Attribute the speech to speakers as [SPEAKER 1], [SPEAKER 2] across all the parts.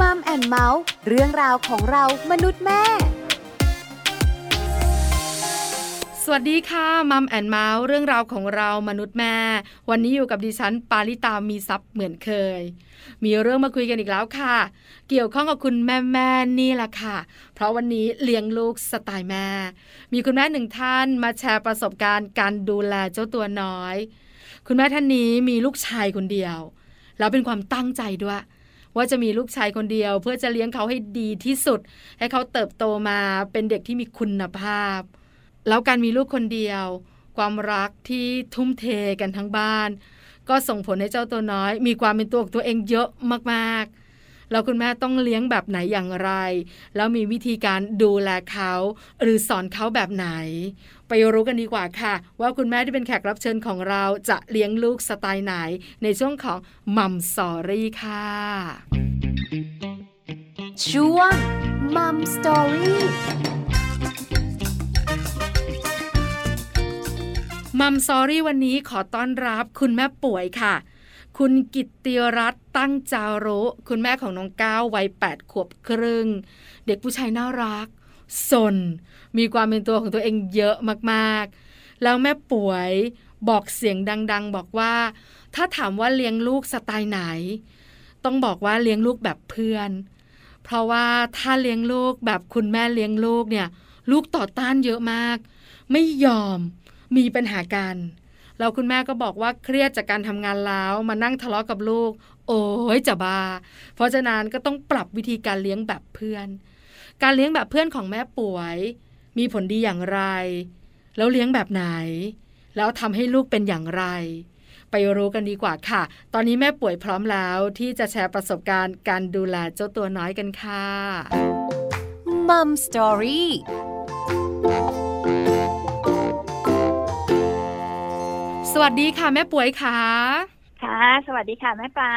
[SPEAKER 1] Mom and Mouth เรื่องราวของเรามนุษย์แม่
[SPEAKER 2] สวัสดีค่ะ Mom and Mouth เรื่องราวของเรามนุษย์แม่ วันนี้อยู่กับดิฉันปาลิตามีทรัพย์เหมือนเคย มีเรื่องมาคุยกันอีกแล้วค่ะ เกี่ยวข้องกับคุณแม่แม่นี่แหละค่ะ เพราะวันนี้เลี้ยงลูกสไตล์แม่ มีคุณแม่หนึ่งท่านมาแชร์ประสบการณ์การดูแลเจ้าตัวน้อย คุณแม่ท่านนี้มีลูกชายคนเดียวแล้วเป็นความตั้งใจด้วย ว่าจะมีลูกชายคนเดียว เพื่อจะเลี้ยงเขาให้ดีที่สุด ให้เขาเติบโตมาเป็นเด็กที่มีคุณภาพ แล้วการมีลูกคนเดียว ความรักที่ทุ่มเทกันทั้งบ้าน ก็ส่งผลให้เจ้าตัวน้อย มีความเป็นตัวของตัวเองเยอะมากๆ แล้วคุณแม่ต้องเลี้ยงแบบไหนอย่างไร แล้วมีวิธีการดูแลเขาหรือสอนเขาแบบไหน ไปรู้กันดีกว่าค่ะ ว่าคุณแม่ที่เป็นแขกรับเชิญของเราจะเลี้ยงลูกสไตล์ไหน ในช่วงของ Mom Story ค่ะ
[SPEAKER 1] ช่วง
[SPEAKER 2] Mom Story Mom Story วันนี้ขอต้อนรับคุณแม่ปุ้ยค่ะ คุณกิตติรัตน์ตั้งจารุคุณแม่ของน้องก้าววัยแปดขวบครึ่ง เด็กผู้ชายน่ารัก สน มีความเป็นตัวของตัวเองเยอะมากๆ แล้วแม่ป่วยบอกเสียงดัง ๆ บอกว่า ถ้าถามว่าเลี้ยงลูกสไตล์ไหน ต้องบอกว่าเลี้ยงลูกแบบเพื่อน เพราะว่าถ้าเลี้ยงลูกแบบคุณแม่เลี้ยงลูกเนี่ย ลูกต่อต้านเยอะมาก ไม่ยอมมีปัญหากัน แล้วคุณแม่ก็บอกว่าเครียดจากการทำงานแล้วมานั่งทะเลาะกับลูก โอ้ยจะบ้า เพราะฉะนั้นก็ต้องปรับวิธีการเลี้ยงแบบเพื่อน การเลี้ยงแบบเพื่อนของแม่ป่วย มีผลดีอย่างไร แล้วเลี้ยงแบบไหน แล้วทำให้ลูกเป็นอย่างไร ไปรู้กันดีกว่าค่ะ ตอนนี้แม่ป่วยพร้อมแล้วที่จะแชร์ประสบการณ์การดูแลเจ้าตัวน้อยกันค่ะ
[SPEAKER 1] มัมสตอรี่
[SPEAKER 2] สวัสดีค่ะแม่ป่วยค่ะ
[SPEAKER 3] ค่ะ สวัสดีค่ะแม่ปลา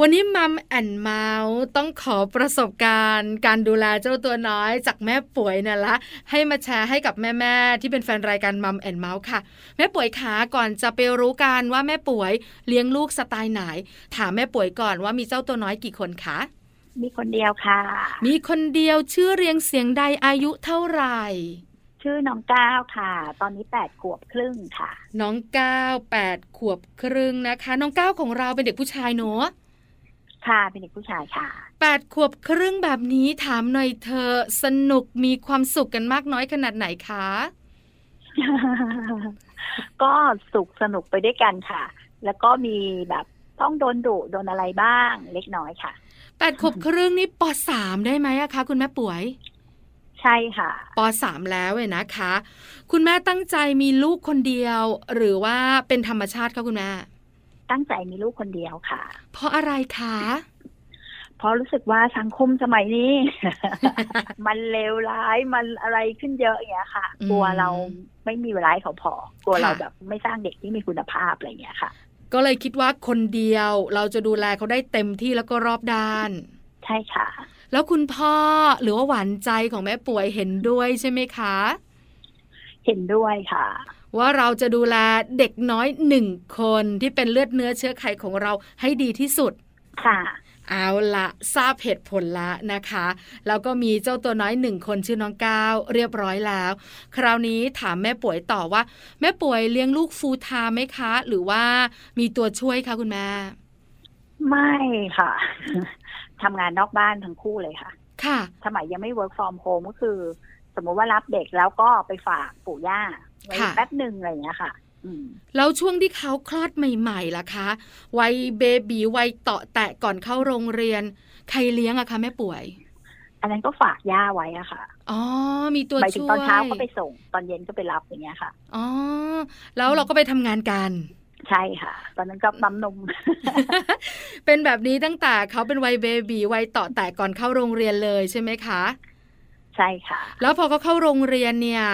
[SPEAKER 2] วันนี้มัมแอนเมาส์ต้องขอประสบการณ์ การดูแลเจ้าตัวน้อยจากแม่ป่วยเนี่ยละ ให้มาแชร์ให้กับแม่ๆที่เป็นแฟนรายการมัมแอนเมาส์ค่ะ แม่ป่วยขาก่อนจะไปรู้กันว่าแม่ป่วยเลี้ยงลูกสไตล์ไหน ถามแม่ป่วยก่อนว่ามีเจ้าตัวน้อยกี่คนคะ
[SPEAKER 3] มีคนเดียวค่ะ
[SPEAKER 2] มีคนเดียวชื่อเรียงเสียงใดอายุเท่าไหร่
[SPEAKER 3] ชื่อน้องก้าวค่ะ ตอนนี้แปดขวบครึ่งค่ะ
[SPEAKER 2] น้องก้าวแปดขวบครึ่งนะคะ น้องก้าวของเราเป็นเด็กผู้ชายเนอะ
[SPEAKER 3] ค่ะเป็นเด็กผู้ชายค่ะ
[SPEAKER 2] แปดขวบครึ่งแบบนี้ถามหน่อยเธอะสนุกมีความสุขกันมากน้อยขนาดไหนคะ
[SPEAKER 3] ก็สุขสนุกไปด้วยกันค่ะ แล้วก็มีแบบต้องโดนดุโดนอะไรบ้างเล็กน้อยค่ะ
[SPEAKER 2] แปดขวบครึ่งนี่ปสามได้ไหมอะคะคุณแม่ป่วย
[SPEAKER 3] ใช่ค่ะ
[SPEAKER 2] ปสามแล้วเว้ยนะคะ คุณแม่ตั้งใจมีลูกคนเดียว หรือว่าเป็นธรรมชาติคะคุณแม่
[SPEAKER 3] ตั้งใจมีลูกคนเดียวค่ะ
[SPEAKER 2] เพราะอะไรคะ
[SPEAKER 3] เพราะรู้สึกว่าสังคมสมัยนี้ มันเลวร้ายมันอะไรขึ้นเยอะอย่างเงี้ยค่ะ กลัวเราไม่มีเวลาให้เขาพอกลัวเราแบบไม่สร้างเด็กที่มีคุณภาพอะไรอย่างเงี้ยค่ะ
[SPEAKER 2] ก็เลยคิดว่าคนเดียวเราจะดูแลเขาได้เต็มที่แล้วก็รอบด้าน
[SPEAKER 3] ใช่ค่ะ
[SPEAKER 2] แล้วคุณพ่อหรือว่าหวานใจของแม่ป่วยเห็นด้วยใช่ไหมคะ
[SPEAKER 3] เห็นด้วยค่ะ
[SPEAKER 2] ว่าเราจะดูแลเด็กน้อยหนึ่งคนที่เป็นเลือดเนื้อเชื้อไขของเราให้ดีที่สุด
[SPEAKER 3] ค่ะ
[SPEAKER 2] เอาละทราบเหตุผลละนะคะ แล้วก็มีเจ้าตัวน้อยหนึ่งคนชื่อน้องก้าวเรียบร้อยแล้ว คราวนี้ถามแม่ป่วยต่อว่า แม่ป่วยเลี้ยงลูกฟูลไทม์ไหมคะ หรือว่ามีตัวช่วยคะคุณแม่
[SPEAKER 3] ไม่ค่ะ ทำงานนอกบ้านทั้งคู่เลยค่ะ
[SPEAKER 2] ค่ะ
[SPEAKER 3] สมัยยังไม่ work from home ก็คือ สมมติว่ารับเด็กแล้วก็ไปฝากปู่ย่าไว้
[SPEAKER 2] ค่ะ
[SPEAKER 3] แป๊บหนึ่งอะไรอย่างเงี้ยค่ะอืม
[SPEAKER 2] แล้วช่วงที่เขาคลอดใหม่ๆล่ะคะ วัยเบบีวัยเตาะแตะก่อนเข้าโรงเรียน ใครเลี้ยงอะคะแม่ป่วย
[SPEAKER 3] อันนั้นก็ฝากย่าไว้อะค่ะ
[SPEAKER 2] อ๋อ มีตัว
[SPEAKER 3] หมายถึง
[SPEAKER 2] ช่วย
[SPEAKER 3] ตอนเช้าก็ไปส่ง ตอนเย็นก็ไปรับอย่างเงี้ยค่ะ
[SPEAKER 2] อ๋อ แล้วเราก็ไปทำงานกัน
[SPEAKER 3] ใช่ค่ะ ตอนนั้นก็ปั๊มนม
[SPEAKER 2] เป็นแบบนี้ตั้งแต่เขาเป็นวัยเบบีวัยเตาะแตะก่อนเข้าโรงเรียนเลยใช่ไหมคะ
[SPEAKER 3] ใช่ค่ะ
[SPEAKER 2] แล้วพอเขาเข้าโรงเรียนเนี่ย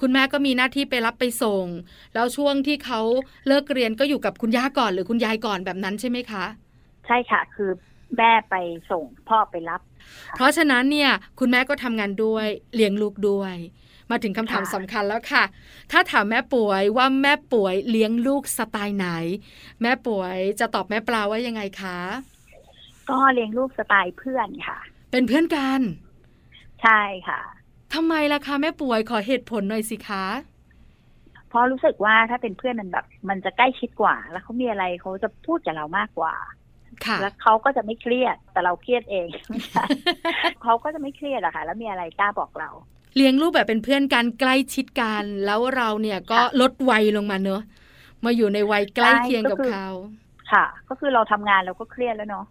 [SPEAKER 2] คุณแม่ก็มีหน้าที่ไปรับไปส่ง แล้วช่วงที่เขาเลิกเรียนก็อยู่กับคุณย่าก่อนหรือคุณยายก่อนแบบนั้นใช่ไหมคะ
[SPEAKER 3] ใช่ค่ะ คือแม่ไปส่งพ่อไปรับ
[SPEAKER 2] เพราะฉะนั้นเนี่ย คุณแม่ก็ทำงานด้วยเลี้ยงลูกด้วย มาถึงคำถาม
[SPEAKER 3] ค่ะ
[SPEAKER 2] สำคัญแล้วค่ะ ถ้าถามแม่ป่วยว่าแม่ป่วยเลี้ยงลูกสไตล์ไหน แม่ป่วยจะตอบแม่ปลาว่ายังไงคะ
[SPEAKER 3] ก็เลี้ยงลูกสไตล์เพื่อนค่ะ
[SPEAKER 2] เป็นเพื่อนกัน
[SPEAKER 3] ใช่ค่ะ
[SPEAKER 2] ทำไมล่ะคะแม่ป่วยขอเหตุผลหน่อยสิคะ
[SPEAKER 3] เพราะรู้สึกว่าถ้าเป็นเพื่อนมันแบบ มันจะใกล้ชิดกว่า แล้วเขามีอะไรเขาจะพูดกับเรามากกว่า
[SPEAKER 2] ค่ะ
[SPEAKER 3] แล้วเขาก็จะไม่เครียดแต่เราเครียดเองเขาก็จะไม่เครียดอะค่ะ แล้วมีอะไรกล้าบอกเรา
[SPEAKER 2] เลี้ยงลูกแบบเป็นเพื่อนกันใกล้ชิดกัน แล้วเราเนี่ยก็
[SPEAKER 3] ค่ะ
[SPEAKER 2] ลดวัยลงมาเนอะมาอยู่ในวัยใกล้
[SPEAKER 3] ใช่
[SPEAKER 2] เคียงกับ
[SPEAKER 3] ก็คือ
[SPEAKER 2] เขา
[SPEAKER 3] ค่ะ ก็คือเราทำงานเราก็เครียดแล้วเนาะ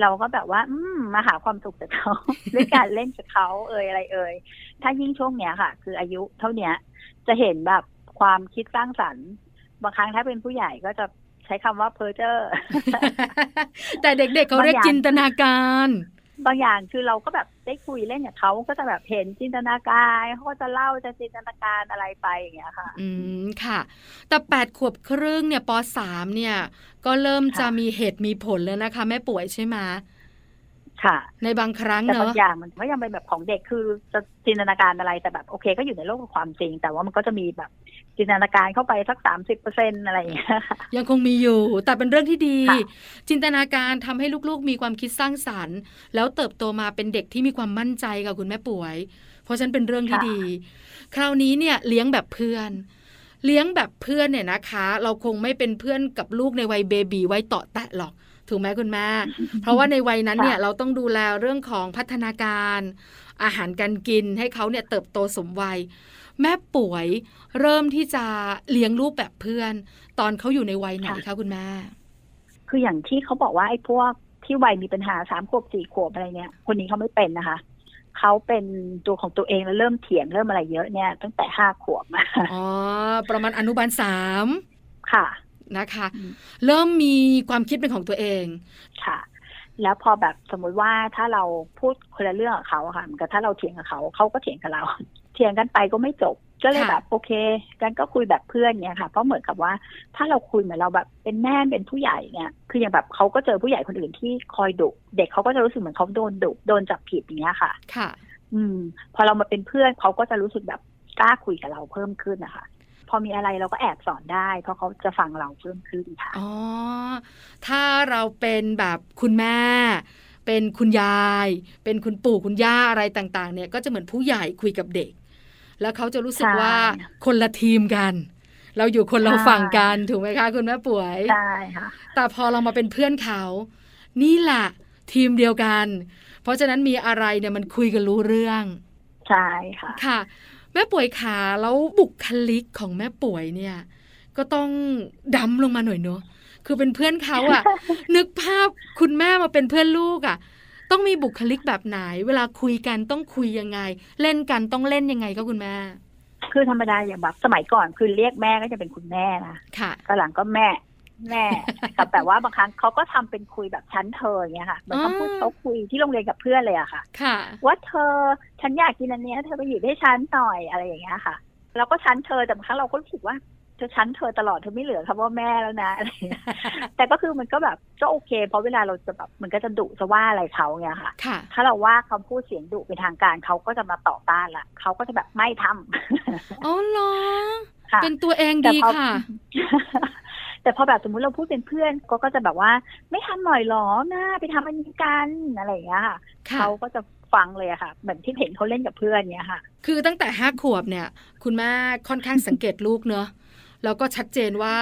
[SPEAKER 3] เราก็แบบว่า อืมมาหาความสุขจากเขาด้วยการเล่นกับเขาเอ่ยอะไรเอ่ยถ้ายิ่งช่วงเนี้ยค่ะ คืออายุเท่าเนี้ย จะเห็นแบบความคิดสร้างสรรค์บางครั้งถ้าเป็นผู้ใหญ่ก็จะใช้คำว่าเพ้อเจ้อ
[SPEAKER 2] แต่เด็กๆเขาเรียก
[SPEAKER 3] บางอย่าง
[SPEAKER 2] จินตนาการ
[SPEAKER 3] บางอย่างคือเราก็แบบได้คุยเล่นกับเขาก็จะแบบเห็นจินตนาการเขาก็จะเล่าจะจินตนาการอะไรไปอย่างเงี้ยค่ะ
[SPEAKER 2] อืมค่ะ แต่แปดขวบครึ่งเนี่ยปสามเนี่ย ก็เริ่ม
[SPEAKER 3] ค่ะ
[SPEAKER 2] จะมีเหตุมีผลแล้วนะคะ แม่ป่วยใช่ไหม
[SPEAKER 3] ค่ะ
[SPEAKER 2] ในบางครั้ง
[SPEAKER 3] แต่
[SPEAKER 2] เน
[SPEAKER 3] บาง
[SPEAKER 2] อะ
[SPEAKER 3] อย่างมันก็ยังเป็นแบบของเด็กคือจะจินตนาการอะไรแต่แบบโอเค ก็อยู่ในโลกของความจริง แต่ว่ามันก็จะมีแบบ จินตนาการเข้าไปสักสามสิบเปอร์เซ็นอะไรอย่างเงี้ยค่ะ
[SPEAKER 2] ยังคงมีอยู่ แต่เป็นเรื่องที่ดี
[SPEAKER 3] ค่ะ
[SPEAKER 2] จินตนาการทำให้ลูกๆ มีความคิดสร้างสรรค์ แล้วเติบโตมาเป็นเด็กที่มีความมั่นใจกับคุณแม่ป่วย เพราะฉะนันเป็นเรื่องที่ดี คราวนี้เนี่ยเลี้ยงแบบเพื่อนเลี้ยงแบบเพื่อนเนี่ยนะคะ เราคงไม่เป็นเพื่อนกับลูกในวัยเบบีวัยเตาะแตะหรอกถูกไหมคุณแม่ เพราะว่าในวัยนั้นเนี่ย
[SPEAKER 3] ค่ะ
[SPEAKER 2] เราต้องดูแลเรื่องของพัฒนาการ อาหารการกินให้เขาเนี่ยเติบโตสมวัย แม่ป่วยเริ่มที่จะเลี้ยงลูกแบบเพื่อน ตอนเขาอยู่ในวัยไหนคะคุณแม่
[SPEAKER 3] คืออย่างที่เขาบอกว่าไอ้พวกที่วัยมีปัญหาสามขวบสี่ขวบอะไรเนี่ย คนนี้เขาไม่เป็นนะคะเขาเป็นตัวของตัวเองแล้วเริ่มเถียงเริ่มอะไรเยอะเนี่ย ตั้งแต่ห้าขวบมา
[SPEAKER 2] อ๋อประมาณอนุบาลสาม
[SPEAKER 3] ค่ะ
[SPEAKER 2] นะคะ
[SPEAKER 3] อืม
[SPEAKER 2] เริ่มมีความคิดเป็นของตัวเอง
[SPEAKER 3] ค่ะ แล้วพอแบบสมมุติว่าถ้าเราพูดคนละเรื่องกับเขาอะค่ะเหมือนกับถ้าเราเถียงกับเขาเขาก็เถียงกับเราเถียงกันไปก็ไม่จบก็เลย
[SPEAKER 2] ค่ะ
[SPEAKER 3] แบบโอเคกันก็คุยแบบเพื่อนเนี่ยค่ะ เพราะเหมือนกับว่าถ้าเราคุยเหมือนเราแบบเป็นแม่เป็นผู้ใหญ่เนี่ยคืออย่างแบบเขาก็เจอผู้ใหญ่คนอื่นที่คอยดุเด็กเขาก็จะรู้สึกเหมือนเขาโดนดุโดนจับผิดอย่างเงี้ยค่ะ
[SPEAKER 2] ค่ะ
[SPEAKER 3] อืม พอเรามาเป็นเพื่อนเขาก็จะรู้สึกแบบกล้าคุยกับเราเพิ่มขึ้นนะคะพอมีอะไรเราก็แอบสอนได้ เพราะเขาจะฟังเราเพิ่มขึ้นค่ะ
[SPEAKER 2] อ๋อถ้าเราเป็นแบบคุณแม่เป็นคุณยาย เป็นคุณปู่คุณย่าอะไรต่าง ๆ เนี่ย ก็จะเหมือนผู้ใหญ่คุยกับเด็ก แล้วเขาจะรู้สึก
[SPEAKER 3] ใช่
[SPEAKER 2] ว่าคนละทีมกัน เราอยู่คนละ
[SPEAKER 3] ใช่
[SPEAKER 2] ฝั่งกันถูกไหมคะ คุณแม่ป่วย
[SPEAKER 3] ใช่ค่ะ
[SPEAKER 2] แต่พอเรามาเป็นเพื่อนเขา นี่แหละทีมเดียวกัน เพราะฉะนั้นมีอะไรเนี่ยมันคุยกันรู้เรื่อง
[SPEAKER 3] ใช่ค่ะ
[SPEAKER 2] ค่ะ แม่ป่วยขาแล้วบุคลิกของแม่ป่วยเนี่ย ก็ต้องดำลงมาหน่อยเนอะคือเป็นเพื่อนเขาอะนึกภาพคุณแม่มาเป็นเพื่อนลูกอะ ต้องมีบุคลิกแบบไหน เวลาคุยกันต้องคุยยังไง เล่นกันต้องเล่นยังไงก็คุณแม่
[SPEAKER 3] คือธรรมดาอย่างแบบสมัยก่อนคือเรียกแม่ก็จะเป็นคุณแม่นะ
[SPEAKER 2] ค่ะ
[SPEAKER 3] ก็หลังก็แม่แม่กับแต่ว่าบางครั้งเขาก็ทำเป็นคุยแบบชั้นเธออย่างเงี้ยค่ะเหมือนเขาพูด
[SPEAKER 2] อ๋อ
[SPEAKER 3] เขาคุยที่โรงเรียนกับเพื่อนเลยอะค่ะ
[SPEAKER 2] ค่ะ
[SPEAKER 3] ว่าเธอฉันอยากกินอันเนี้ยเธอไปหยิบให้ฉันหน่อยอะไรอย่างเงี้ยค่ะ เราก็ชั้นเธอแต่บางครั้งเราก็รู้สึกว่า เธอชั้นเธอตลอดเธอไม่เหลือคำว่าแม่แล้วนะอะไรอย่างเงี้ยแต่ก็คือมันก็แบบก็โอเค เพราะเวลาเราจะแบบมันก็จะดุจะว่าอะไรเขาเงี้ยค่ะ
[SPEAKER 2] ค่ะ
[SPEAKER 3] ถ้าเราว่าคำพูดเสียงดุเป็นทางการเขาก็จะมาต่อต้านละเขาก็จะแบบไม่ทำ
[SPEAKER 2] อ๋อเหรอ
[SPEAKER 3] ค่ะ
[SPEAKER 2] เป็นตัวเอง
[SPEAKER 3] แต่
[SPEAKER 2] ดี
[SPEAKER 3] พอ
[SPEAKER 2] ค่ะ
[SPEAKER 3] แต่พอแบบสมมุติเราพูดเป็นเพื่อน ก็ก็จะแบบว่า ไม่ทำหน่อยหรอนะไปทำอันนี้กันอะไรอย่างเงี้ยค่ะ
[SPEAKER 2] ค่ะ
[SPEAKER 3] เขาก็จะฟังเลยอะค่ะ เหมือนที่เห็นเขาเล่นกับเพื่อนเนี้ยค่ะ
[SPEAKER 2] คือตั้งแต่ห้าขวบเนี่ย คุณแม่ค่อนข้างสังเกตลูกเนอะ แล้วก็ชัดเจนว่า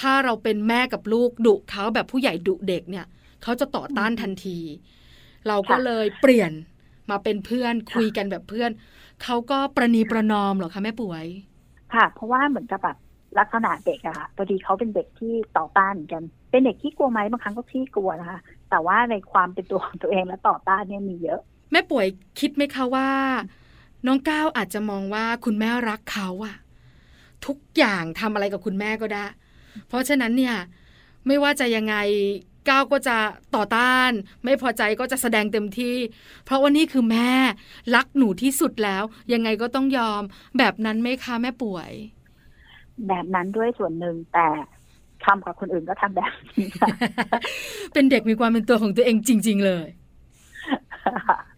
[SPEAKER 2] ถ้าเราเป็นแม่กับลูกดุเขาแบบผู้ใหญ่ดุเด็กเนี่ยเขาจะต่อต้านทันที เราก็
[SPEAKER 3] ค่ะ
[SPEAKER 2] เลยเปลี่ยนมาเป็นเพื่อนคุยกันแบบเพื่อนเขาก็ประนีประนอมเหรอคะแม่ป่วย
[SPEAKER 3] ค่ะ เพราะว่าเหมือนกับแบบลักษณะเด็กอะค่ะพอดีเขาเป็นเด็กที่ต่อต้านเหมือนกัน เป็นเด็กที่กลัวไหมบางครั้งก็ที่กลัวนะคะ แต่ว่าในความเป็นตัวของตัวเองและต่อต้านเนี่ยมีเยอะ
[SPEAKER 2] แม่ป่วยคิดไหมคะว่า น้องก้าวอาจจะมองว่าคุณแม่รักเขาอะ ทุกอย่างทำอะไรกับคุณแม่ก็ได้ เพราะฉะนั้นเนี่ยไม่ว่าจะยังไงก้าวก็จะต่อต้าน ไม่พอใจก็จะแสดงเต็มที่ เพราะว่านี่คือแม่รักหนูที่สุดแล้ว ยังไงก็ต้องยอม แบบนั้นไหมคะแม่ป่วย
[SPEAKER 3] แบบนั้นด้วยส่วนหนึ่งแต่ทำกับคนอื่นก็ทำแบบนี้ค่ะ
[SPEAKER 2] เป็นเด็กมีความเป็นตัวของตัวเองจริง ๆ เลย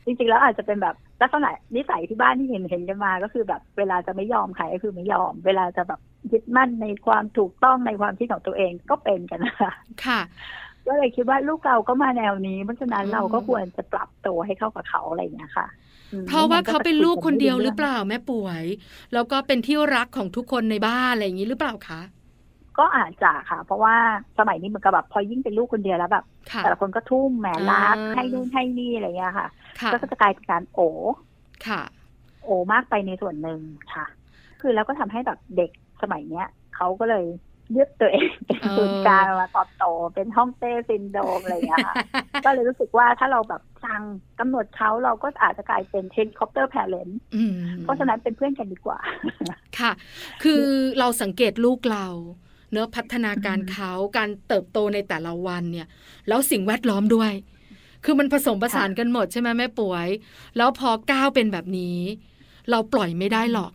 [SPEAKER 3] จริง ๆ แล้วอาจจะเป็นแบบ ลักษณะนิสัยที่บ้านที่เห็นเห็นกันมาก็คือแบบเวลาจะไม่ยอมใครก็คือไม่ยอม เวลาจะแบบยึดมั่นในความถูกต้องในความคิดของตัวเองก็เป็นกันนะคะ
[SPEAKER 2] ค่ะ
[SPEAKER 3] ก็เลยคิดว่าลูกเราก็มาแนวนี้ เพราะฉะนั้นเราก็ควรจะปรับตัวให้เข้ากับเขาอะไรอย่างเงี้ยค่ะ
[SPEAKER 2] เพราะว่าเขาเป็นลูกคนเดียวหรือเปล่าแม่ป่วย แล้วก็เป็นที่รักของทุกคนในบ้านอะไรอย่างนี้หรือเปล่าคะ
[SPEAKER 3] ก็อาจจะค่ะ เพราะว่าสมัยนี้เหมือนกับแบบพอยิ่งเป็นลูกคนเดียวแล้วแบบแต่ละคนก็ทุ่มแหมรักให้นู่นให้นี่อะไรอย่างเงี้ยค่ะ ก็จะกลายเป็นการโอ
[SPEAKER 2] ค่ะ
[SPEAKER 3] โอมากไปในส่วนหนึ่งค่ะ คือแล้วก็ทำให้แบบเด็กสมัยเนี้ยเขาก็เลยยึดตัวเองเป็นศูนย์กลางมาตอบโตเป็นห้องเต้ซินโดมอะไรอย่างเงี้ยค่ะก็เลยรู้สึกว่าถ้าเราแบบสั่งกำหนดเขาเราก็อาจจะกลายเป็น helicopter parent เพราะฉะนั้นเป็นเพื่อนกันดีกว่า
[SPEAKER 2] ค่ะ คือเราสังเกตลูกเรา เนื้อพัฒนาการเขาการเติบโตในแต่ละวันเนี่ยแล้วสิ่งแวดล้อมด้วย คือมันผสมผสานกันหมดใช่ไหมแม่ปุ้ย แล้วพอก้าวเป็นแบบนี้ เราปล่อยไม่ได้หรอก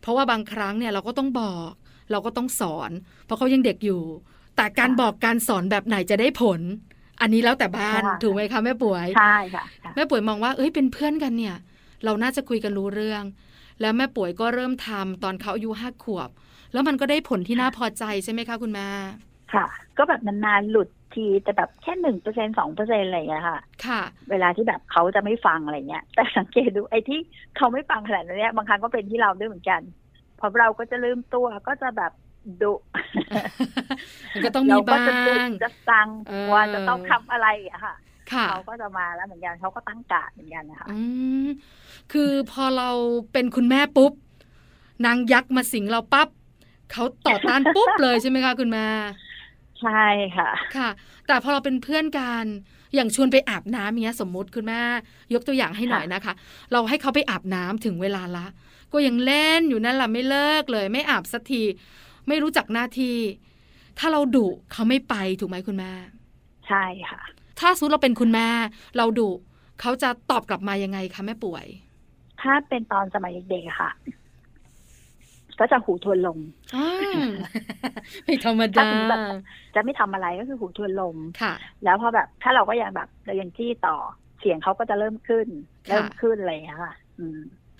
[SPEAKER 2] เพราะว่าบางครั้งเนี่ยเราก็ต้องบอก เราก็ต้องสอน เพราะเขายังเด็กอยู่ แต่การบอกการสอนแบบไหนจะได้ผล อันนี้แล้วแต่บ้านถูกไหมคะแม่ป่วย
[SPEAKER 3] ใช่ค่ะ
[SPEAKER 2] แม่ป่วยมองว่าเอ้ยเป็นเพื่อนกันเนี่ย เราน่าจะคุยกันรู้เรื่อง แล้วแม่ป่วยก็เริ่มทำตอนเขาอายุห้าขวบ แล้วมันก็ได้ผลที่น่าพอใจใช่ไหมคะคุณแม่
[SPEAKER 3] ค่ะ ก็แบบนานๆหลุดทีแต่แบบแค่หนึ่งเปอร์เซ็นสองเปอร์เซ็นอะไรอย่างเงี้ยค่ะ
[SPEAKER 2] ค่ะ
[SPEAKER 3] เวลาที่แบบเขาจะไม่ฟังอะไรเงี้ย แต่สังเกตดูไอ้ที่เขาไม่ฟังขนาดนี้บางครั้งก็เป็นที่เราด้วยเหมือนกันพอเราก็จะลืมตัวก็จะแบบดุ
[SPEAKER 2] ก็ต้องมีบ้าง
[SPEAKER 3] จะสั่งว่าจะต้องทำอะไรอะค่ะ เขาก็จะมาแล้วเหมือนกันเขาก็ตั้งกาดเหมือนกันนะคะ
[SPEAKER 2] คือพอเราเป็นคุณแม่ปุ๊บ นางยักษ์มาสิงเราปั๊บเขาต่อต้านปุ๊บเลยใช่ไหมคะคุณแม่
[SPEAKER 3] ใช่ค่ะ
[SPEAKER 2] ค่ะ แต่พอเราเป็นเพื่อนกันอย่างชวนไปอาบน้ำเนี้ยสมมุติคุณแม่ยกตัวอย่างให้หน่อยนะคะ เราให้เขาไปอาบน้ำถึงเวลาละ ก็ยังเล่นอยู่นั่นแหละไม่เลิกเลย ไม่อาบสักทีไม่รู้จักหน้าที่ ถ้าเราดุเขาไม่ไปถูกไหมคุณแม่
[SPEAKER 3] ใช่ค่ะ
[SPEAKER 2] ถ้าสุดเราเป็นคุณแม่ เราดุเขาจะตอบกลับมายังไงคะแม่ป่วย
[SPEAKER 3] ถ้าเป็นตอนสมัยเด็กๆค่ะ ก็จะหูทวนลม
[SPEAKER 2] ไม่ธรรมดา
[SPEAKER 3] จะไม่ทำอะไรก็คือหูทวนลม
[SPEAKER 2] ค่ะ
[SPEAKER 3] แล้วพอแบบ ถ้าเราก็ยังแบบเรายังจี้ต่อเสียงเขาก็จะเริ่มขึ้น เริ่มขึ้นอะไรอย่างเงี้ยค่ะ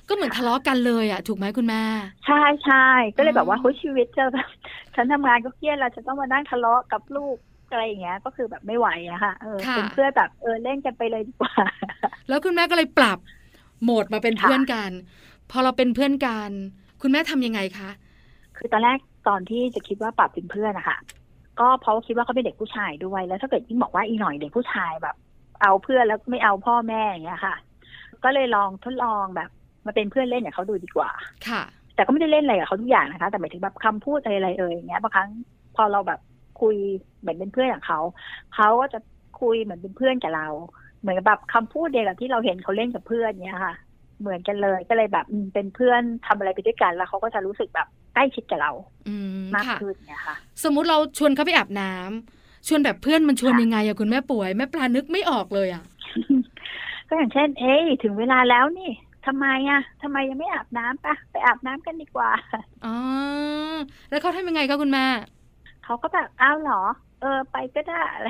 [SPEAKER 2] ก็เหมือนทะเลาะกันเลยอะถูกไหมคุณแม่
[SPEAKER 3] ใช่ใช่ก็เลยแบบว่าเฮ้ยชีวิตจะแบบฉันทำงานก็เครียดแล้วฉันต้องมานั่งทะเลาะกับลูก อะไรอย่างเงี้ย ก็คือแบบไม่ไหวอะค่ะเออเป็นเพื่อนแบบเออเล่นกันไปเลยดีกว่า แล้
[SPEAKER 2] วคุณแม่ก็เลยปรับโหมดมาเป็นเพื่อนกัน พอเราเป็นเพื่อนกัน คุณแม่ทำยังไงคะ
[SPEAKER 3] คือตอนแรกตอนที่จะคิดว่าปรับเป็นเพื่อนนะคะก็เพราะคิดว่าเขาเป็นเด็กผู้ชายด้วย แล้วถ้าเกิดยิ่งบอกว่าอีหน่อยเด็กผู้ชายแบบ เอาเพื่อนแล้วไม่เอาพ่อแม่อย่างเงี้ยค่ะ ก็เลยลองทดลองแบบ มาเป็นเพื่อนเล่นอย่างเขาดูดีกว่า
[SPEAKER 2] ค่ะ
[SPEAKER 3] แต่ก็ไม่ได้เล่นอะไรกับเขาทุกอย่างนะคะ แต่หมายถึงแบบคำพูดอะไรอะไรเอ่ยอย่างเงี้ยบางครั้งพอเราแบบ คุยเหมือนเป็นเพื่อนอย่างเขาเขาก็จะคุยเหมือนเป็นเพื่อนกับเรา เหมือนแบบคำพูดเดียวกับที่เราเห็นเขาเล่นกับเพื่อนเนี้ยค่ะ เหมือนกันเลยก็เลยแบบเป็นเพื่อนทำอะไรไปด้วยกัน แล้วเขาก็จะรู้สึกแบบใกล้ชิดกับเรามากขึ้นเนี่ยค่ะ
[SPEAKER 2] สมมุติเราชวนเขาไปอาบน้ำชวนแบบเพื่อนมันชวนยังไงอะคุณแม่ป่วยแม่ปลานึกไม่ออกเลยอะ
[SPEAKER 3] ก็อย่างเช่น เอ้ยถึงเวลาแล้วนี่ทำไมอะทำไมยังไม่อาบน้ำปะไปอาบน้ำกันดีกว่า
[SPEAKER 2] อ๋อ แล้วเขาทำยังไงคะคุณแม่
[SPEAKER 3] เขาก็แบบอ้าวเหรอ เออ ไปก็ได้อะไร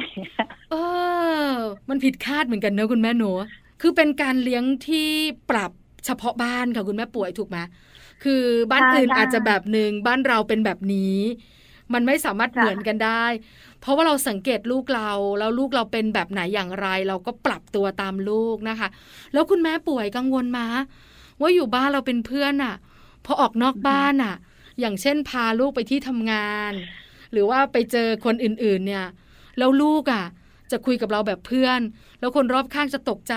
[SPEAKER 2] เออ มันผิดคาดเหมือนกันเนอะคุณแม่หนูคือเป็นการเลี้ยงที่ปรับเฉพาะบ้านค่ะคุณแม่ป่วยถูกไหมคือบ้านอื่นอาจจะแบบหนึ่งบ้านเราเป็นแบบนี้ มันไม่สามารถเหมือนกันได้ เพราะว่าเราสังเกตลูกเราแล้วลูกเราเป็นแบบไหนอย่างไร เราก็ปรับตัวตามลูกนะคะ แล้วคุณแม่ป่วยกังวลมาว่าอยู่บ้านเราเป็นเพื่อนอะพอออกนอกบ้านอะ อย่างเช่นพาลูกไปที่ทำงาน หรือว่าไปเจอคนอื่นๆเนี่ยแล้วลูกอะจะคุยกับเราแบบเพื่อน แล้วคนรอบข้างจะตกใจ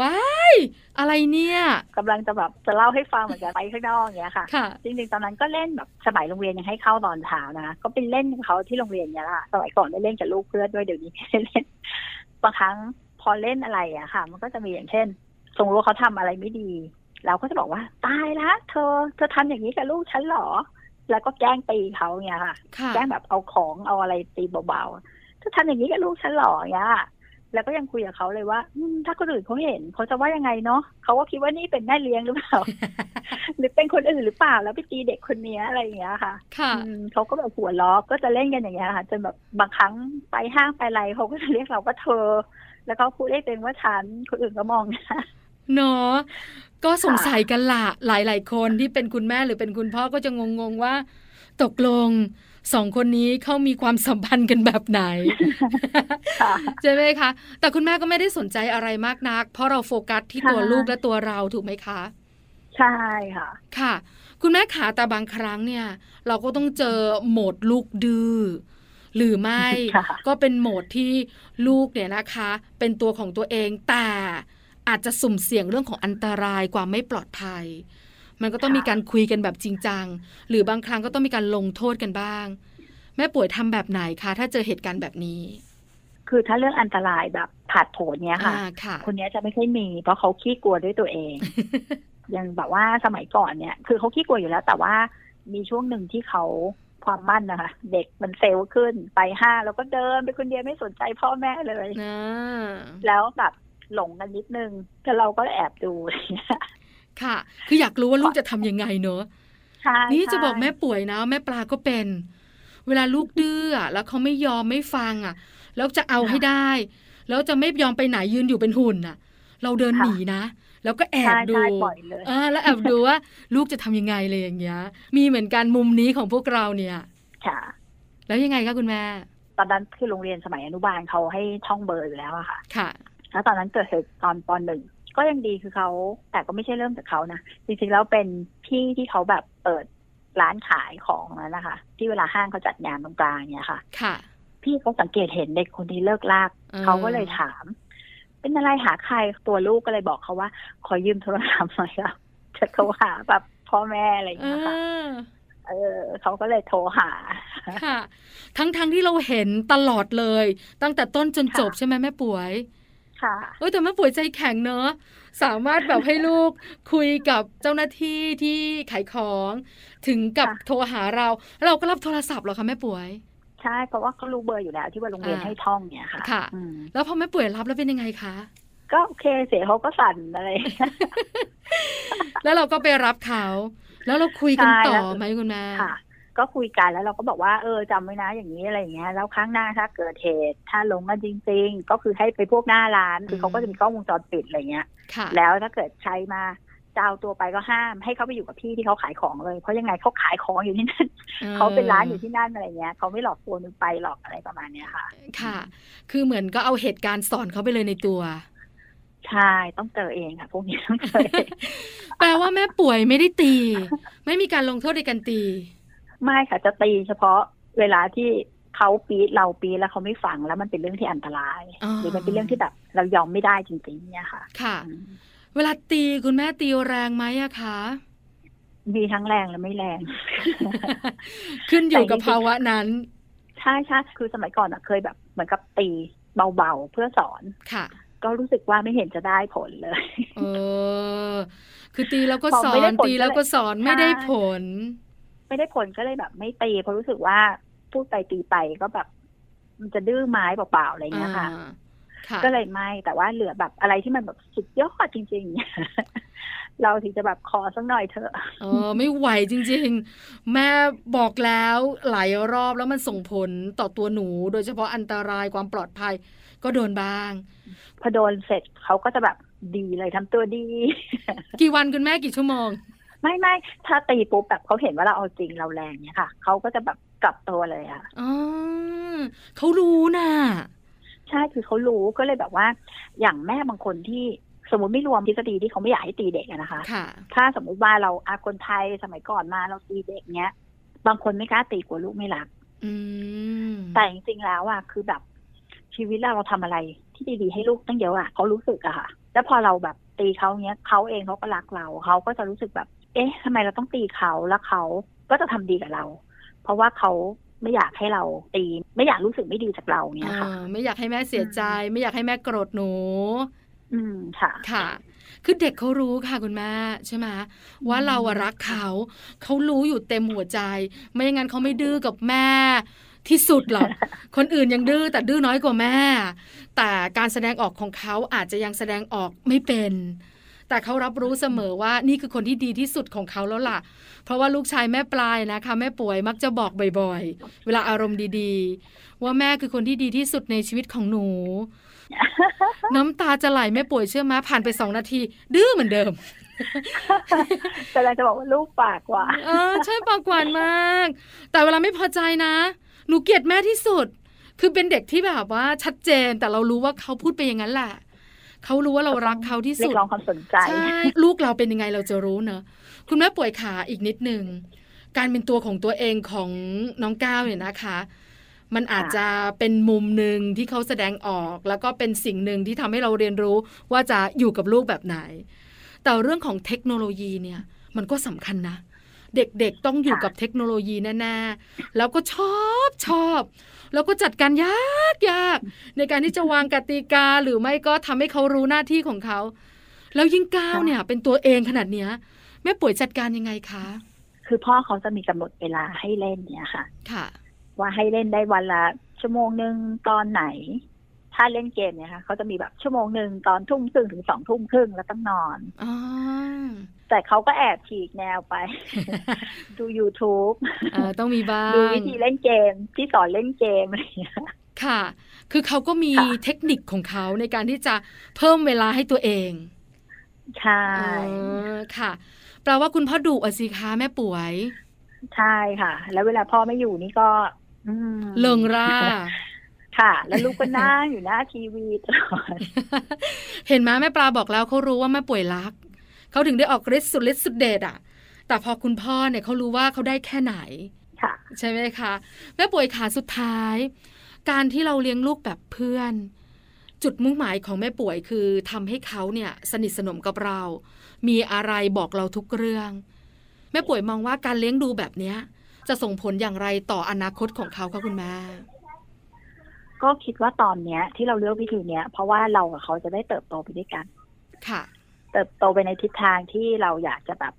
[SPEAKER 2] ว้าย อะไรเนี่ย
[SPEAKER 3] กำลังจะแบบจะเล่าให้ฟังเหมือนกันไปข้างนอกอย่างเงี้ยค่ะ จริงๆ ตอนนั้นก็เล่นแบบสมัยโรงเรียนยังให้เข้าตอนเช้านะ ก็เป็นเล่นเขาที่โรงเรียนเนี้ยละสมัยก่อนได้เล่นกับลูกเพื่อนด้วยเดี๋ยวนี้ไม่ได้เล่น บางครั้งพอเล่นอะไรอะค่ะ มันก็จะมีอย่างเช่นสงรู้เขาทำอะไรไม่ดี เราก็จะบอกว่าตายละเธอ เธอทำอย่างนี้กับลูกฉันหรอ แล้วก็แกล้งตีเขาเนี่ยค่ะ แกล้งแบบเอาของเอาอะไรตีเบาๆจะทำอย่างนี้กับลูกฉันหรอเนี่ยแล้วก็ยังคุยกับเขาเลยว่าถ้าคนอื่นเขาเห็นเขาจะว่ายังไงเนาะเขาก็คิดว่านี่เป็นแม่เลี้ยงหรือเปล่า หรือเป็นคนอื่นหรือเปล่า แล้วไปตีเด็กคนนี้อะไรอย่างเงี้ยค่ะ
[SPEAKER 2] ค่ะ
[SPEAKER 3] เขาก็แบบหัวล้อก็จะเล่นกันอย่างเงี้ยค่ะจนแบบบางครั้งไปห้างไปอะไรเขาก็จะเรียกเราว่าเธอ แล้วเขาพูดได้เป็นว่าฉันคนอื่นก็มองนะ
[SPEAKER 2] เนาะ ก็สงสัยกันละหลาย ๆ คนที่เป็นคุณแม่หรือเป็นคุณพ่อก็จะงง ๆ ว่า ตกลงสองคนนี้เขามีความสัมพันธ์กันแบบไหน
[SPEAKER 3] ค่ะ
[SPEAKER 2] ใช่ไหมคะ แต่คุณแม่ก็ไม่ได้สนใจอะไรมากนัก เพราะเราโฟกัสที่ตัว
[SPEAKER 3] ใช่
[SPEAKER 2] ลูกและตัวเราถูกไหมคะ
[SPEAKER 3] ใช่ค่ะ
[SPEAKER 2] ค่ะ คุณแม่ขาแต่บางครั้งเนี่ย เราก็ต้องเจอโหมดลูกดื้อหรือไม่
[SPEAKER 3] ค่ะ
[SPEAKER 2] ก็เป็นโหมดที่ลูกเนี่ยนะคะ เป็นตัวของตัวเองแต่ อาจจะสุ่มเสี่ยงเรื่องของอันตรายความไม่ปลอดภัย มันก็ต้องมีการคุยกันแบบจริงจัง หรือบางครั้งก็ต้องมีการลงโทษกันบ้าง แม่ป่วยทำแบบไหนคะถ้าเจอเหตุการณ์แบบนี้
[SPEAKER 3] คือถ้าเรื่องอันตรายแบบผาดโผนเนี้ยค่ะ
[SPEAKER 2] อ่าค่ะ
[SPEAKER 3] คนเนี้ยจะไม่ค่อยมี เพราะเขาขี้กลัวด้วยตัวเองอย่างแบบว่าสมัยก่อนเนี่ย คือเขาขี้กลัวอยู่แล้ว แต่ว่ามีช่วงหนึ่งที่เขาความมั่นนะคะเด็กมันเซลล์ขึ้นไปห้างแล้วก็เดินไปคนเดียวไม่สนใจพ่อแม่เลย
[SPEAKER 2] นะ
[SPEAKER 3] แล้วแบบ หลงกันนิดนึงแต่เราก็แอบดูอะไรเงี้ย
[SPEAKER 2] ค่ะ คืออยากรู้ว่าลูกจะทำยังไงเนอะ
[SPEAKER 3] ใช่
[SPEAKER 2] นี่จะ
[SPEAKER 3] ใช่
[SPEAKER 2] บอกแม่ป่วยนะ แม่ปลาก็เป็น เวลาลูกดื้ออะแล้วเขาไม่ยอมไม่ฟังอะ แล้วจะเอาให้ได้ แล้วจะไม่ยอมไปไหนยืนอยู่เป็นหุ่นอะ เราเดินหนีนะแล้วก็แอบ
[SPEAKER 3] ใช่
[SPEAKER 2] ดู
[SPEAKER 3] ใช่ปล่อยเลย
[SPEAKER 2] อ่าแล้วแอบดูว่าลูกจะทำยังไงเลยอย่างเงี้ย มีเหมือนกันมุมนี้ของพวกเราเนี่ย
[SPEAKER 3] ค่ะ
[SPEAKER 2] แล้วยังไงคะคุณแม่
[SPEAKER 3] ตอนนั้นคือโรงเรียนสมัยอนุบาลเขาให้ท่องเบอร์อยู่แล้วอะค่ะ
[SPEAKER 2] ค่ะ
[SPEAKER 3] แล้วตอนนั้นเกิดเหตุตอนปหนึ่งก็ยังดีคือเขาแต่ก็ไม่ใช่เริ่มจากเขานะจริงๆแล้วเป็นพี่ที่เขาแบบเปิดร้านขายของนั้นนะคะ ที่เวลาห้างเขาจัดงานตรงกลางเนี่ยค่ะ
[SPEAKER 2] ค่ะ
[SPEAKER 3] พี่เขาสังเกตเห็นเด็กคนนี้เลิกลาก
[SPEAKER 2] อ่า
[SPEAKER 3] เขาก็เลยถาม เป็นอะไรหาใครตัวลูกก็เลยบอกเขาว่า ขอยืมโทรศัพท์หน่อยครับจะโทรหาแบบพ่อแม่อะไรอย่าง
[SPEAKER 2] เอ
[SPEAKER 3] เงี้ยค่ะ
[SPEAKER 2] อ
[SPEAKER 3] เออเขาก็เลยโทรหา
[SPEAKER 2] ค่ะ ทั้งทั้งที่เราเห็นตลอดเลย ตั้งแต่ต้นจนจบ
[SPEAKER 3] ค่ะ
[SPEAKER 2] ใช่ไหมแม่ป่วย
[SPEAKER 3] ค่ะ
[SPEAKER 2] เออแต่แม่ป่วยใจแข็งเนอะสามารถแบบให้ลูกคุยกับเจ้าหน้าที่ที่ขายของถึงกับ
[SPEAKER 3] ค่ะ
[SPEAKER 2] โทรหาเราแล้วเราก็รับโทรศัพท์เหรอคะแม่ป่วย
[SPEAKER 3] ใช่เพราะว่าเขารู้เบอร์อยู่แล้วที่ว่าโรงเรียน
[SPEAKER 2] อ่า
[SPEAKER 3] ให้ท่องเนี่ยค่ะ
[SPEAKER 2] ค่ะ
[SPEAKER 3] อืม
[SPEAKER 2] แล้วพอแม่ป่วยรับแล้วเป็นยังไงคะ
[SPEAKER 3] ก็โอเคเสียงเขาก็สั่นอะไร
[SPEAKER 2] แล้วเราก็ไปรับเขา แล้วเราคุยกัน
[SPEAKER 3] ใช่
[SPEAKER 2] ต่อ
[SPEAKER 3] แล้ว
[SPEAKER 2] ไหมคุณแม่
[SPEAKER 3] ค่ะ ก็คุยกันแล้วเราก็บอกว่าเออจำไว้นะอย่างนี้อะไรอย่างเงี้ยแล้วครั้งหน้าถ้าเกิดเหตุ ถ้าลงกันจริง ๆ ก็คือให้ไปพวกหน้าร้านคือเขาก็จะมีกล้องวงจรปิดอะไรเงี้ย
[SPEAKER 2] ค่ะ
[SPEAKER 3] แล้วถ้าเกิดใช้มาจะเอาตัวไปก็ห้ามให้เขาไปอยู่กับพี่ที่เขาขายของเลย เพราะยังไงเขาขายของอยู่ที่นั่นเขาเป็นร้านอยู่ที่นั่นอะไรเงี้ยเขาไม่หลอกตัวนึงไปหลอกอะไรประมาณเนี้ยค่ะ
[SPEAKER 2] ค่ะ คือเหมือนก็เอาเหตุการณ์สอนเขาไปเลยในตัว
[SPEAKER 3] ใช่ต้องเจอเองค่ะ พวกนี้ต้องเจอเอง
[SPEAKER 2] แปลว่าแม่ป่วยไม่ได้ตี ไม่มีการลงโทษในการตี
[SPEAKER 3] ไม่ค่ะจะตีเฉพาะเวลาที่เขาปีดเราปีดแล้วเขาไม่ฟังแล้วมันเป็นเรื่องที่อันตราย
[SPEAKER 2] อ๋อ
[SPEAKER 3] หรือมันเป็นเรื่องที่แบบ เรายอมไม่ได้จริงๆเนี่ยค่ะ
[SPEAKER 2] ค่ะ
[SPEAKER 3] อืม
[SPEAKER 2] เวลาตีคุณแม่ตีแรงไหมอะคะ
[SPEAKER 3] มีทั้งแรงและไม่แรง
[SPEAKER 2] ขึ้นอยู่กับ
[SPEAKER 3] แต่จริงๆ
[SPEAKER 2] ภาวะนั้น
[SPEAKER 3] ใช่ใช่คือสมัยก่อนอะเคยแบบ เหมือนกับตีเบาๆเพื่อสอน
[SPEAKER 2] ค่ะ
[SPEAKER 3] ก็รู้สึกว่าไม่เห็นจะได้ผลเลย
[SPEAKER 2] เออคือตีแล้วก็
[SPEAKER 3] พอ
[SPEAKER 2] สอ
[SPEAKER 3] ไม่ได้
[SPEAKER 2] น
[SPEAKER 3] ผล
[SPEAKER 2] ตีแล้วก็สอน
[SPEAKER 3] ก็เลย
[SPEAKER 2] ไม่ได้
[SPEAKER 3] ใช่
[SPEAKER 2] ผล
[SPEAKER 3] ไม่ได้ผลก็เลยแบบไม่ตีเพราะรู้สึกว่าพูดไปตีไปก็แบบ มันจะดื้อไม้เปล่าๆอะไรเงี้ยค่ะ
[SPEAKER 2] อ่าค่ะ
[SPEAKER 3] ก็เลยไม่แต่ว่าเหลือแบบอะไรที่มันแบบสุดยอดจริง ๆ เราถึงจะแบบขอสักหน่อยเถอะ
[SPEAKER 2] เออ ไม่ไหวจริง ๆ แม่บอกแล้วหลายรอบแล้วมันส่งผลต่อตัวหนู โดยเฉพาะอันตรายความปลอดภัย ก็โดนบ้าง
[SPEAKER 3] พอโดนเสร็จเขาก็จะแบบดีเลยทำตัวดี
[SPEAKER 2] กี่วันคุณแม่กี่ชั่วโมง
[SPEAKER 3] ไม่ไม่ถ้าตีปุ๊บแบบเขาเห็นว่าเราเอาจริงเราแรงเนี่ยค่ะเขาก็จะแบบกลับตัวเลยอะ
[SPEAKER 2] อ๋อเขารู้น่ะ
[SPEAKER 3] ใช่คือเขารู้ก็เลยแบบว่า อย่างแม่บางคนที่สมมติไม่รวมทฤษฎีที่เขาไม่อยากให้ตีเด็กอะนะคะ
[SPEAKER 2] ค่ะ
[SPEAKER 3] ถ้าสมมุติว่าเราอาคนไทยสมัยก่อนมาเราตีเด็กเนี้ย บางคนไม่กล้าตีกลัวลูกไม่รัก
[SPEAKER 2] อืม
[SPEAKER 3] แต่จริงๆแล้วอะคือแบบชีวิตเราเราทำอะไรที่ดีๆให้ลูกตั้งเยอะอะเขารู้สึกอะค่ะ แล้วพอเราแบบตีเขาเนี้ยเขาเองเขาก็รักเราเขาก็จะรู้สึกแบบ เอ๊ะทำไมเราต้องตีเขาแล้วเขาก็จะทำดีกับเรา เพราะว่าเขาไม่อยากให้เราตี ไม่อยากรู้สึกไม่ดีจากเราเนี้ยค่ะ
[SPEAKER 2] อ่าไม่อยากให้แม่เสียใจ ไม่อยากให้แม่โกรธหนู
[SPEAKER 3] อืมค่ะ
[SPEAKER 2] ค่ะ คือเด็กเขารู้ค่ะคุณแม่ใช่ไหมว่าเราอะรักเขาเขารู้อยู่เต็มหัวใจ ไม่อย่างนั้นเขาไม่ดื้อกับแม่ที่สุดหรอก คนอื่นยังดื้อแต่ดื้อน้อยกว่าแม่ แต่การแสดงออกของเขาอาจจะยังแสดงออกไม่เป็น แต่เขารับรู้เสมอว่านี่คือคนที่ดีที่สุดของเขาแล้วล่ะ เพราะว่าลูกชายแม่ปลายนะคะแม่ป่วยมักจะบอกบ่อยๆ เวลาอารมณ์ดีๆ ว่าแม่คือคนที่ดีที่สุดในชีวิตของหนู น้ำตาจะไหลแม่ป่วยเชื่อไหมผ่านไปสองนาที ดื้อเหมือนเดิม
[SPEAKER 3] กำลังจะบอกว่าลูกปากหวาน
[SPEAKER 2] เออใช่ปากหวานมาก แต่เวลาไม่พอใจนะ หนูเกลียดแม่ที่สุด คือเป็นเด็กที่แบบว่าชัดเจนแต่เรารู้ว่าเขาพูดไปอย่างนั้นแหละ เขารู้ว่าเรารักเขาที่
[SPEAKER 3] เรีย
[SPEAKER 2] สุด
[SPEAKER 3] กร้องความสนใจ
[SPEAKER 2] ใช่ลูกเราเป็นยังไงเราจะรู้เนอะคุณแม่ป่วยขาอีกนิดนึงการเป็นตัวของตัวเองของน้องก้าวเนี่ยนะคะ มันอาจจะเป็นมุมหนึ่งที่เขาแสดงออก แล้วก็เป็นสิ่งหนึ่งที่ทำให้เราเรียนรู้ว่าจะอยู่กับลูกแบบไหน แต่เรื่องของเทคโนโลยีเนี่ย มันก็สำคัญนะ เด็กๆต้องอยู่กับเทคโนโลยีแน่ๆแล้วก็ชอบชอบ แล้วก็จัดการยากยากในการที่จะวางกติกาหรือไม่ก็ทำให้เขารู้หน้าที่ของเขา แล้วยิ่งก้าวเนี่ย เป็นตัวเองขนาดเนี้ยแม่ป่วยจัดการยังไงคะ
[SPEAKER 3] คือพ่อเขาจะมีกำหนดเวลาให้เล่นเนี่ยค่ะ
[SPEAKER 2] ค่ะ
[SPEAKER 3] ว่าให้เล่นได้วันละชั่วโมงหนึ่งตอนไหน ถ้าเล่นเกมเนี่ยค่ะเขาจะมีแบบชั่วโมงหนึ่งตอนทุ่มครึ่งถึงสองทุ่มครึ่งแล้วต้องนอน
[SPEAKER 2] อ๋อ
[SPEAKER 3] แต่เขาก็แอบฉีกแนวไป ดู YouTube
[SPEAKER 2] เออต้องมีบ้าง
[SPEAKER 3] ดูวิธีเล่นเกม ที่สอนเล่นเกมอะไรอย่างเงี้ย
[SPEAKER 2] ค่ะ คือเขาก็มี
[SPEAKER 3] ค่ะ
[SPEAKER 2] เทคนิคของเขาในการที่จะเพิ่มเวลาให้ตัวเอง
[SPEAKER 3] ใช่
[SPEAKER 2] เออค่ะ แปลว่าคุณพ่อดุอะสิคะแม่ป่วย
[SPEAKER 3] ใช่ค่ะ แล้วเวลาพ่อไม่อยู่นี่ก็อืม
[SPEAKER 2] เลิงร่า
[SPEAKER 3] ค่ะ แล้วลูกก็นั่งอยู่หน้าทีวีตลอด
[SPEAKER 2] เห็นไหมแม่ปลาบอกแล้วเขารู้ว่าแม่ป่วยรัก เขาถึงได้ออกฤทธิ์สุดฤทธิ์สุดเดชอะ แต่พอคุณพ่อเนี่ยเขารู้ว่าเขาได้แค่ไหน
[SPEAKER 3] ค่ะ
[SPEAKER 2] ใช่ไหมคะแม่ป่วยขาสุดท้าย การที่เราเลี้ยงลูกแบบเพื่อน จุดมุ่งหมายของแม่ป่วยคือทำให้เขาเนี่ยสนิทสนมกับเรา มีอะไรบอกเราทุกเรื่อง แม่ป่วยมองว่าการเลี้ยงดูแบบเนี้ย จะส่งผลอย่างไรต่ออนาคตของเขาคะคุณแม่
[SPEAKER 3] ก็คิดว่าตอนเนี้ยที่เราเลือกวิธีเนี้ย เพราะว่าเรากับเขาจะได้เติบโตไปด้วยกัน
[SPEAKER 2] ค่ะ
[SPEAKER 3] เติบโตไปในทิศทางที่เราอยากจะแบบ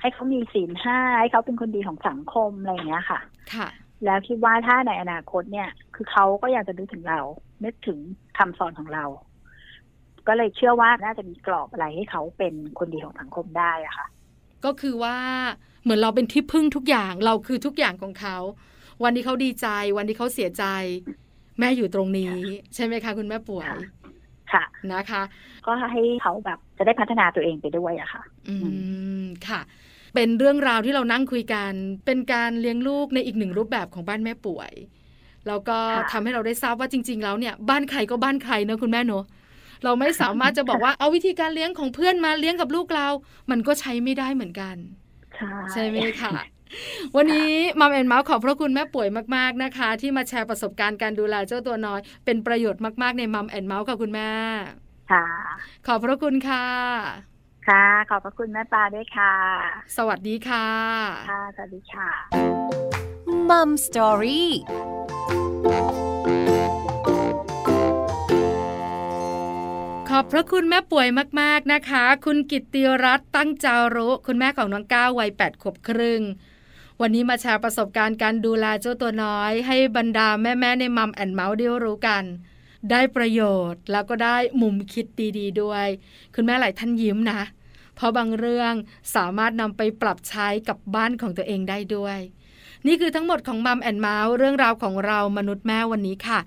[SPEAKER 3] ให้เขามีศีลห้าให้เขาเป็นคนดีของสังคมอะไรอย่างเงี้ยค่ะ
[SPEAKER 2] ค่ะ
[SPEAKER 3] แล้วคิดว่าถ้าในอนาคตเนี่ย คือเขาก็อยากจะนึกถึงเรา นึกถึงคำสอนของเรา ก็เลยเชื่อว่าน่าจะมีกรอบอะไรให้เขาเป็นคนดีของสังคมได้อะค่ะ
[SPEAKER 2] ก็คือว่าเหมือนเราเป็นที่พึ่งทุกอย่าง เราคือทุกอย่างของเขา วันที่เขาดีใจ วันที่เขาเสียใจ แม่อยู่ตรงนี้ ใช่ไหมคะ คุณแม่ป่วย
[SPEAKER 3] ค่ะ
[SPEAKER 2] นะคะ
[SPEAKER 3] ก็ให้เขาแบบจะได้พัฒนาตัวเองไปด้วยอะค่ะ
[SPEAKER 2] อืมค่ะเป็นเรื่องราวที่เรานั่งคุยกัน เป็นการเลี้ยงลูกในอีกหนึ่งรูปแบบของบ้านแม่ปุ้ย แล้วก็
[SPEAKER 3] ค่ะ
[SPEAKER 2] ทำให้เราได้ทราบว่าจริง ๆ แล้วเนี่ยบ้านใครก็บ้านใครเนอะคุณแม่เนอะเราไม่สามารถจะบอกว่าเอาวิธีการเลี้ยงของเพื่อนมาเลี้ยงกับลูกเรา มันก็ใช้ไม่ได้เหมือนกัน
[SPEAKER 3] ใช่
[SPEAKER 2] ใช่ไหมคะ วันนี้ Mom and Mouth ขอบพระคุณแม่ปุ้ยมากๆนะคะ ที่มาแชร์ประสบการณ์การดูแลเจ้าตัวน้อย เป็นประโยชน์มากๆใน Mom and Mouth ค่ะคุณแม่
[SPEAKER 3] ค่ะ
[SPEAKER 2] ขอบพระคุณค่ะ
[SPEAKER 3] ค่ะ ขอบพระคุณแม่ปลาด้วยค่ะ
[SPEAKER 2] สวัสดีค่ะ
[SPEAKER 3] ค่ะ สวัสดีค่ะ
[SPEAKER 1] Mom Story
[SPEAKER 2] ขอบพระคุณแม่ปุ้ยมาก ๆ นะคะ คุณกิตติรัตน์ตั้งจารุ คุณแม่ของน้องก้าววัยแปดขวบครึ่ง วันนี้มาแชร์ประสบการณ์การดูแลเจ้าตัวน้อย ให้บรรดาแม่ๆใน Mom and Mouth ได้รู้กัน ได้ประโยชน์แล้วก็ได้มุมคิดดีๆด้วย คุณแม่หลายท่านยิ้มนะ เพราะบางเรื่องสามารถนำไปปรับใช้กับบ้านของตัวเองได้ด้วย นี่คือทั้งหมดของ Mom and Mouth เรื่องราวของเรามนุษย์แม่วันนี้ค่ะ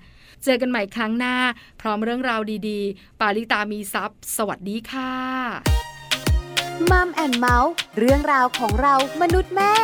[SPEAKER 2] เจอกันใหม่ครั้งหน้า พร้อมเรื่องราวดีๆ ปาลิตามีทรัพย์สวัสดีค่ะ
[SPEAKER 1] Mom and Mouth เรื่องราวของเรามนุษย์แม่